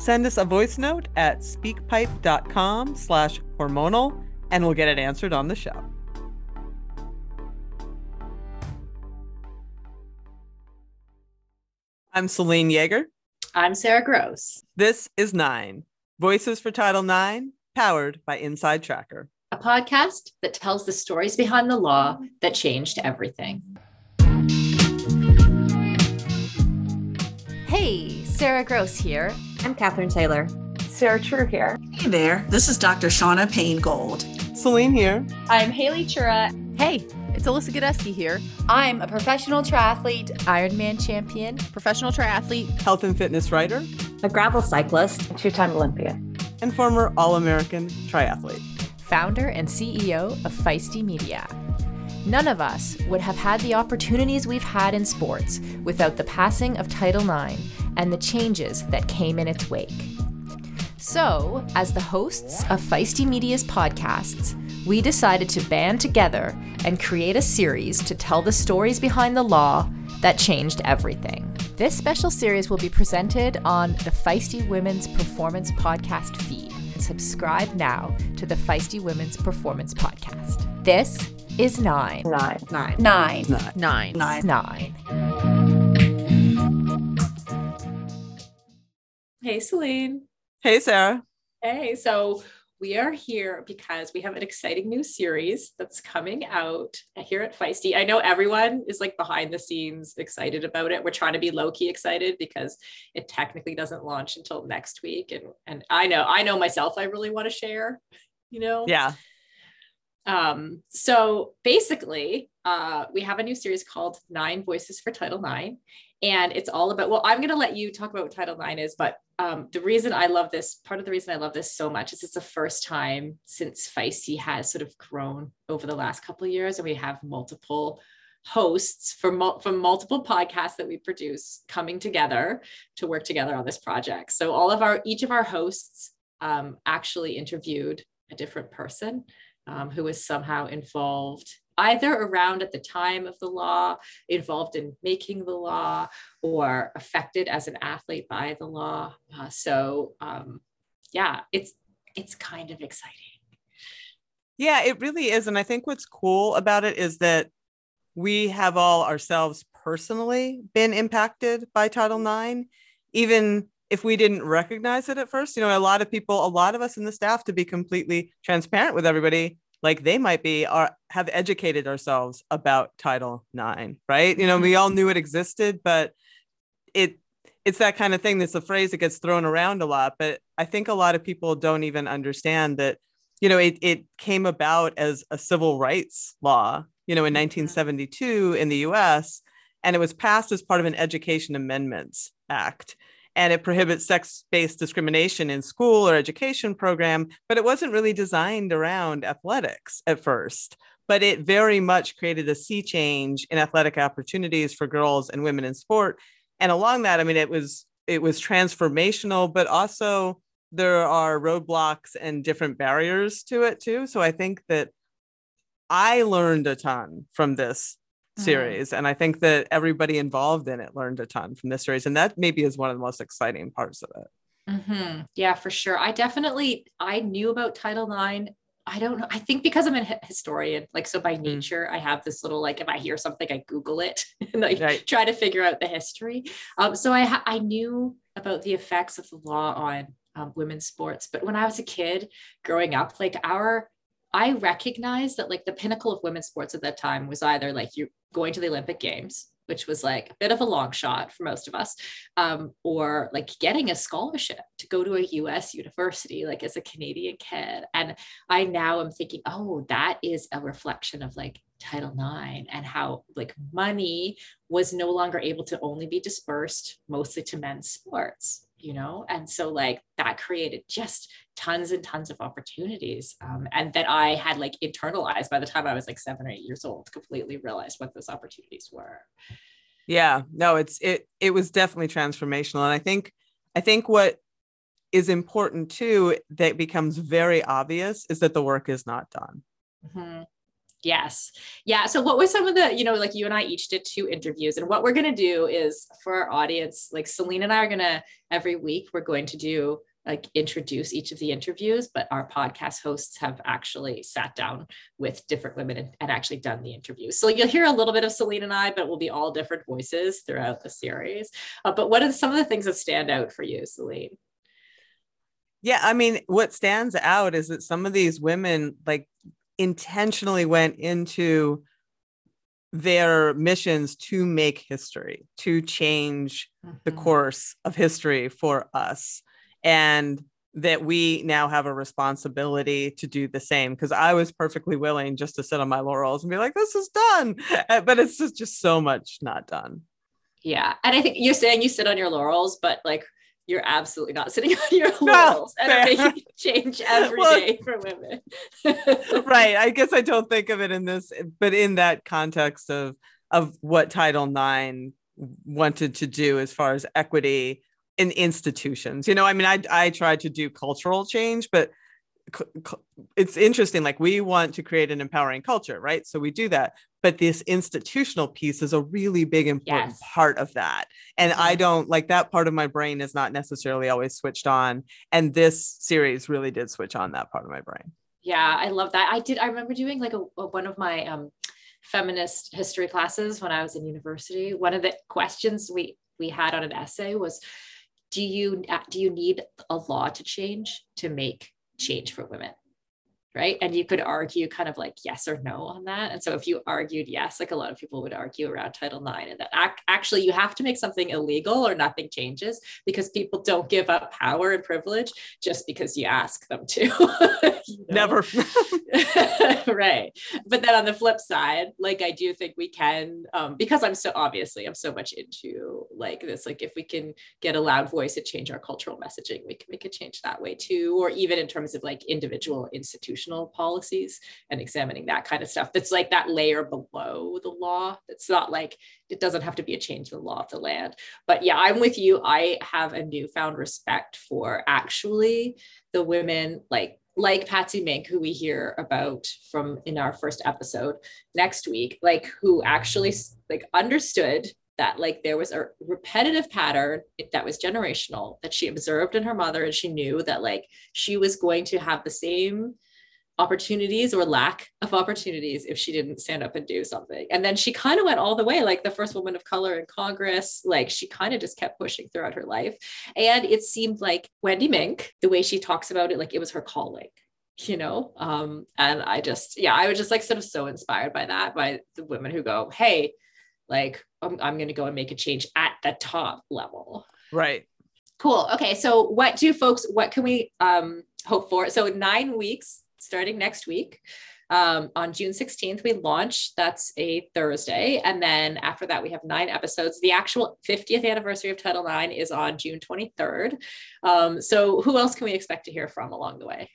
Send us a voice note at speakpipe.com slash hormonal and we'll get it answered on the show. I'm Selene Yeager. I'm Sarah Gross. This is Nine Voices for Title IX, powered by Inside Tracker, a podcast that tells the stories behind the law that changed everything. Hey, Sarah Gross here. I'm Catherine Taylor. Sarah True here. Hey there, this is Dr. Shauna Payne Gold. Selene here. I'm Haley Chura. Hey, it's Alyssa Godesky here. I'm a professional triathlete, Ironman champion, professional triathlete, health and fitness writer, a gravel cyclist, two time Olympian, and former All American triathlete, founder and CEO of Feisty Media. None of us would have had the opportunities we've had in sports without the passing of Title IX and the changes that came in its wake. So, as the hosts of Feisty Media's podcasts, we decided to band together and create a series to tell the stories behind the law that changed everything. This special series will be presented on the Feisty Women's Performance Podcast feed. Subscribe now to the Feisty Women's Performance Podcast. This is nine. Nine. Nine. Nine. Nine. Nine. Nine. Nine. Hey, Selene. Hey, Sarah. Hey, so we are here because we have an exciting new series that's coming out here at Feisty. I know everyone is like behind the scenes excited about it. We're trying to be low key excited because it technically doesn't launch until next week. And and I know, I know myself, I really want to share, you know? Yeah. Um, so basically, uh, we have a new series called Nine Voices for Title IX. And it's all about, well, I'm going to let you talk about what Title IX is, but um, the reason I love this, part of the reason I love this so much is it's the first time since Feisty has sort of grown over the last couple of years, and we have multiple hosts from, from multiple podcasts that we produce coming together to work together on this project. So all of our, each of our hosts um, actually interviewed a different person um, who was somehow involved either around at the time of the law, involved in making the law, or affected as an athlete by the law. Uh, so um, yeah, it's it's kind of exciting. Yeah, it really is. And I think what's cool about it is that we have all ourselves personally been impacted by Title IX, even if we didn't recognize it at first. You know, a lot of people, a lot of us in the staff, to be completely transparent with everybody, like they might be are have educated ourselves about title ix right? You know we all knew it existed but it it's that kind of thing that's a phrase that gets thrown around a lot but i think a lot of people don't even understand that you know it, it came about as a civil rights law you know in mm-hmm. 1972 in the us and it was passed as part of an education amendments act and it prohibits sex-based discrimination in school or education program but it wasn't really designed around athletics at first. But it very much created a sea change in athletic opportunities for girls and women in sport. And along that i mean it was it was transformational but also there are roadblocks and different barriers to it too. So i think that i learned a ton from this Mm-hmm. series. And I think that everybody involved in it learned a ton from this series. And that maybe is one of the most exciting parts of it. Mm-hmm. Yeah, for sure. I definitely, I knew about Title IX. I don't know. I think because I'm a historian, like, so by mm. nature, mm. I have this little, like, if I hear something, I Google it and like right. try to figure out the history. Um, so I, I knew about the effects of the law on um, women's sports. But when I was a kid growing up, like our I recognize that like the pinnacle of women's sports at that time was either like you're going to the Olympic Games, which was like a bit of a long shot for most of us, um, or like getting a scholarship to go to a US university, like as a Canadian kid. And I now am thinking, oh, that is a reflection of like Title IX and how like money was no longer able to only be dispersed mostly to men's sports you know? And so like that created just tons and tons of opportunities um, and that i had like internalized by the time i was like seven or eight years old completely realized what those opportunities were. Yeah no it's it it was definitely transformational and i think i think what is important too that becomes very obvious is that the work is not done. Mm-hmm. Yes. Yeah. So what was some of the, you know, like you and I each did two interviews. And what we're going to do is for our audience, like Selene and I are going to, every week, we're going to do like introduce each of the interviews, but our podcast hosts have actually sat down with different women and, and actually done the interviews. So you'll hear a little bit of Selene and I, but it will be all different voices throughout the series. Uh, but what are some of the things that stand out for you, Selene? Yeah, I mean, what stands out is that some of these women, like intentionally went into their missions to make history, to change mm-hmm. the course of history for us. And that we now have a responsibility to do the same because I was perfectly willing just to sit on my laurels and be like, this is done. But it's just, just so much not done. Yeah. And I think you're saying you sit on your laurels, but like you're absolutely not sitting on your laurels no, and are making change every well, day for women. right. I guess I don't think of it in this, but in that context of of what Title IX wanted to do as far as equity in institutions. You know, I mean, I I tried to do cultural change, but it's interesting like we want to create an empowering culture right so we do that but this institutional piece is a really big important yes. part of that and i don't like that part of my brain is not necessarily always switched on and this series really did switch on that part of my brain. Yeah i love that. I did i remember doing like a, a one of my um feminist history classes when i was in university. One of the questions we we had on an essay was do you do you need a law to change to make change for women right? And you could argue kind of like yes or no on that. And so if you argued yes like a lot of people would argue around title ix and that ac- actually you have to make something illegal or nothing changes because people don't give up power and privilege just because you ask them to you never. Right. But then on the flip side like i do think we can um, because i'm so obviously i'm so much into like this like if we can get a loud voice and change our cultural messaging we can make a change that way too or even in terms of like individual institutions policies and examining that kind of stuff. That's like that layer below the law. It's not like it doesn't have to be a change in the law of the land. But yeah, I'm with you. I have a newfound respect for actually the women like like Patsy Mink, who we hear about from in our first episode next week, like who actually like understood that like there was a repetitive pattern that was generational that she observed in her mother and she knew that like she was going to have the same opportunities or lack of opportunities if she didn't stand up and do something. And then she kind of went all the way, like the first woman of color in Congress. Like she kind of just kept pushing throughout her life. And it seemed like Wendy Mink, the way she talks about it, like it was her calling you know um and i just yeah i was just like sort of so inspired by that by the women who go hey like i'm, I'm going to go and make a change at the top level right cool okay so what do folks what can we um hope for so nine weeks starting next week. Um, on June 16th, we launch. That's a Thursday. And then after that, we have nine episodes. The actual 50th anniversary of Title IX is on June 23rd. Um, so, who else can we expect to hear from along the way?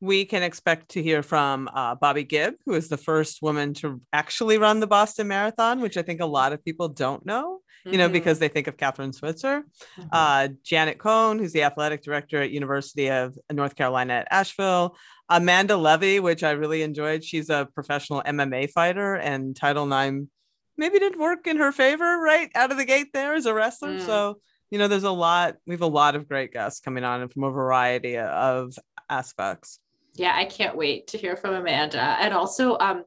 We can expect to hear from uh, Bobbi Gibb, who is the first woman to actually run the Boston Marathon, which I think a lot of people don't know you mm-hmm. know, because they think of Kathrine Switzer. Mm-hmm. Uh, Janet Cone, who's the athletic director at University of North Carolina at Asheville. Amanda Levy, which I really enjoyed. She's a professional MMA fighter, and Title IX maybe didn't work in her favor right out of the gate there as a wrestler. Mm. So you know, there's a lot. We have a lot of great guests coming on from a variety of aspects. Yeah, I can't wait to hear from Amanda, and also um,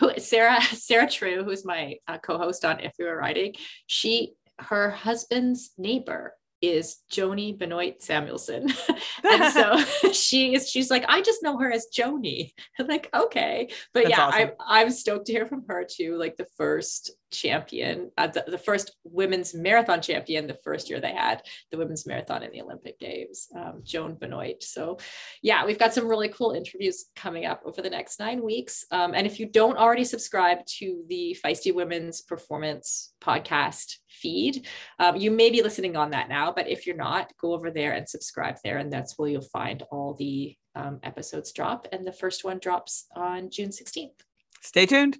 who Sarah Sarah True, who's my uh, co-host on If We Were Writing. She her husband's neighbor is Joni Benoit Samuelson. and so she is, she's like, I just know her as Joni. I'm like, okay. But That's yeah, awesome. I, I'm stoked to hear from her too. Like the first champion, uh, the, the first women's marathon champion, the first year they had the women's marathon in the Olympic Games, um, Joan Benoit. So yeah, we've got some really cool interviews coming up over the next nine weeks. Um, and if you don't already subscribe to the Feisty Women's Performance podcast feed, um, you may be listening on that now, but if you're not, go over there and subscribe there. And that's where you'll find all the um, episodes drop. And the first one drops on June 16th. Stay tuned.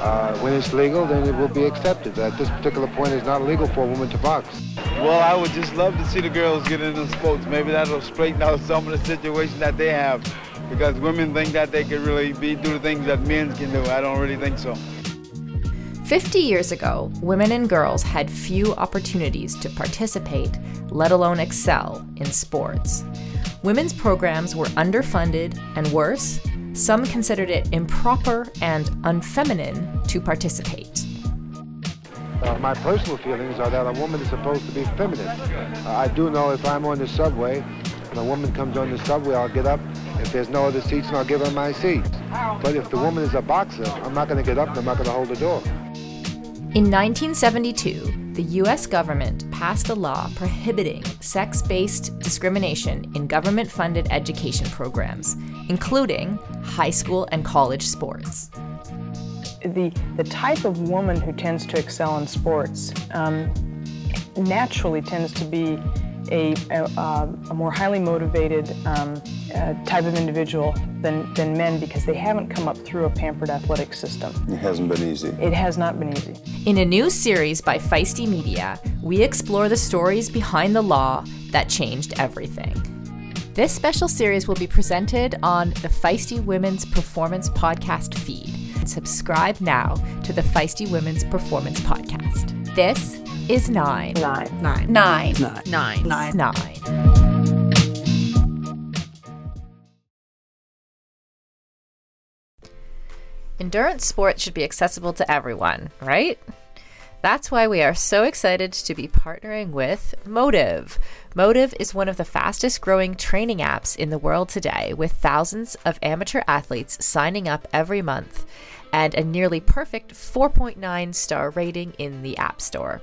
Uh, when it's legal, then it will be accepted. At this particular point, it's not legal for a woman to box. Well, I would just love to see the girls get into sports. Maybe that'll straighten out some of the situations that they have. Because women think that they can really be do the things that men can do. I don't really think so. 50 years ago, women and girls had few opportunities to participate, let alone excel, in sports. Women's programs were underfunded, and worse, some considered it improper and unfeminine to participate. Uh, my personal feelings are that a woman is supposed to be feminine. Uh, I do know if I'm on the subway and a woman comes on the subway, I'll get up. If there's no other seats, and I'll give her my seat. But if the woman is a boxer, I'm not going to get up and I'm not going to hold the door. In 1972, the US government passed a law prohibiting sex based discrimination in government funded education programs, including high school and college sports. The, the type of woman who tends to excel in sports um, naturally tends to be a, a, a more highly motivated um, uh, type of individual than, than men because they haven't come up through a pampered athletic system. It hasn't been easy. It has not been easy. In a new series by Feisty Media, we explore the stories behind the law that changed everything. This special series will be presented on the Feisty Women's Performance Podcast feed. Subscribe now to the Feisty Women's Performance Podcast. This is nine. Nine. Nine. Nine. Nine. Nine. Nine. Endurance sports should be accessible to everyone, right? That's why we are so excited to be partnering with Mottiv. Mottiv is one of the fastest growing training apps in the world today, with thousands of amateur athletes signing up every month and a nearly perfect 4.9 star rating in the App Store.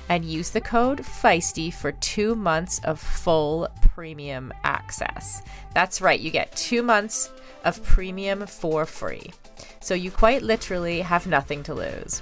and use the code feisty for two months of full premium access. That's right, you get two months of premium for free. So you quite literally have nothing to lose.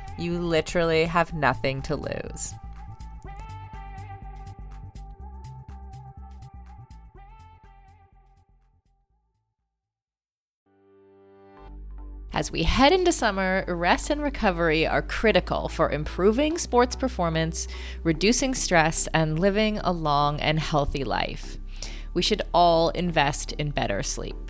You literally have nothing to lose. As we head into summer, rest and recovery are critical for improving sports performance, reducing stress, and living a long and healthy life. We should all invest in better sleep.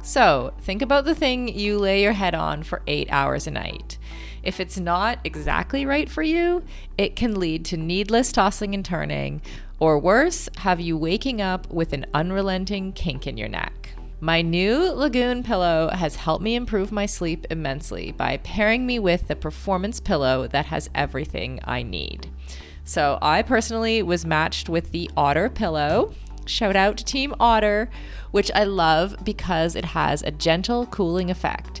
So, think about the thing you lay your head on for eight hours a night. If it's not exactly right for you, it can lead to needless tossing and turning, or worse, have you waking up with an unrelenting kink in your neck. My new Lagoon pillow has helped me improve my sleep immensely by pairing me with the performance pillow that has everything I need. So, I personally was matched with the Otter pillow. Shout out to Team Otter, which I love because it has a gentle cooling effect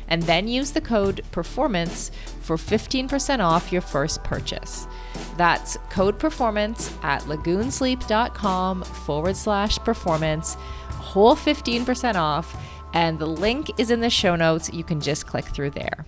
and then use the code PERFORMANCE for 15% off your first purchase. That's code PERFORMANCE at lagoonsleep.com forward slash performance, whole 15% off, and the link is in the show notes. You can just click through there.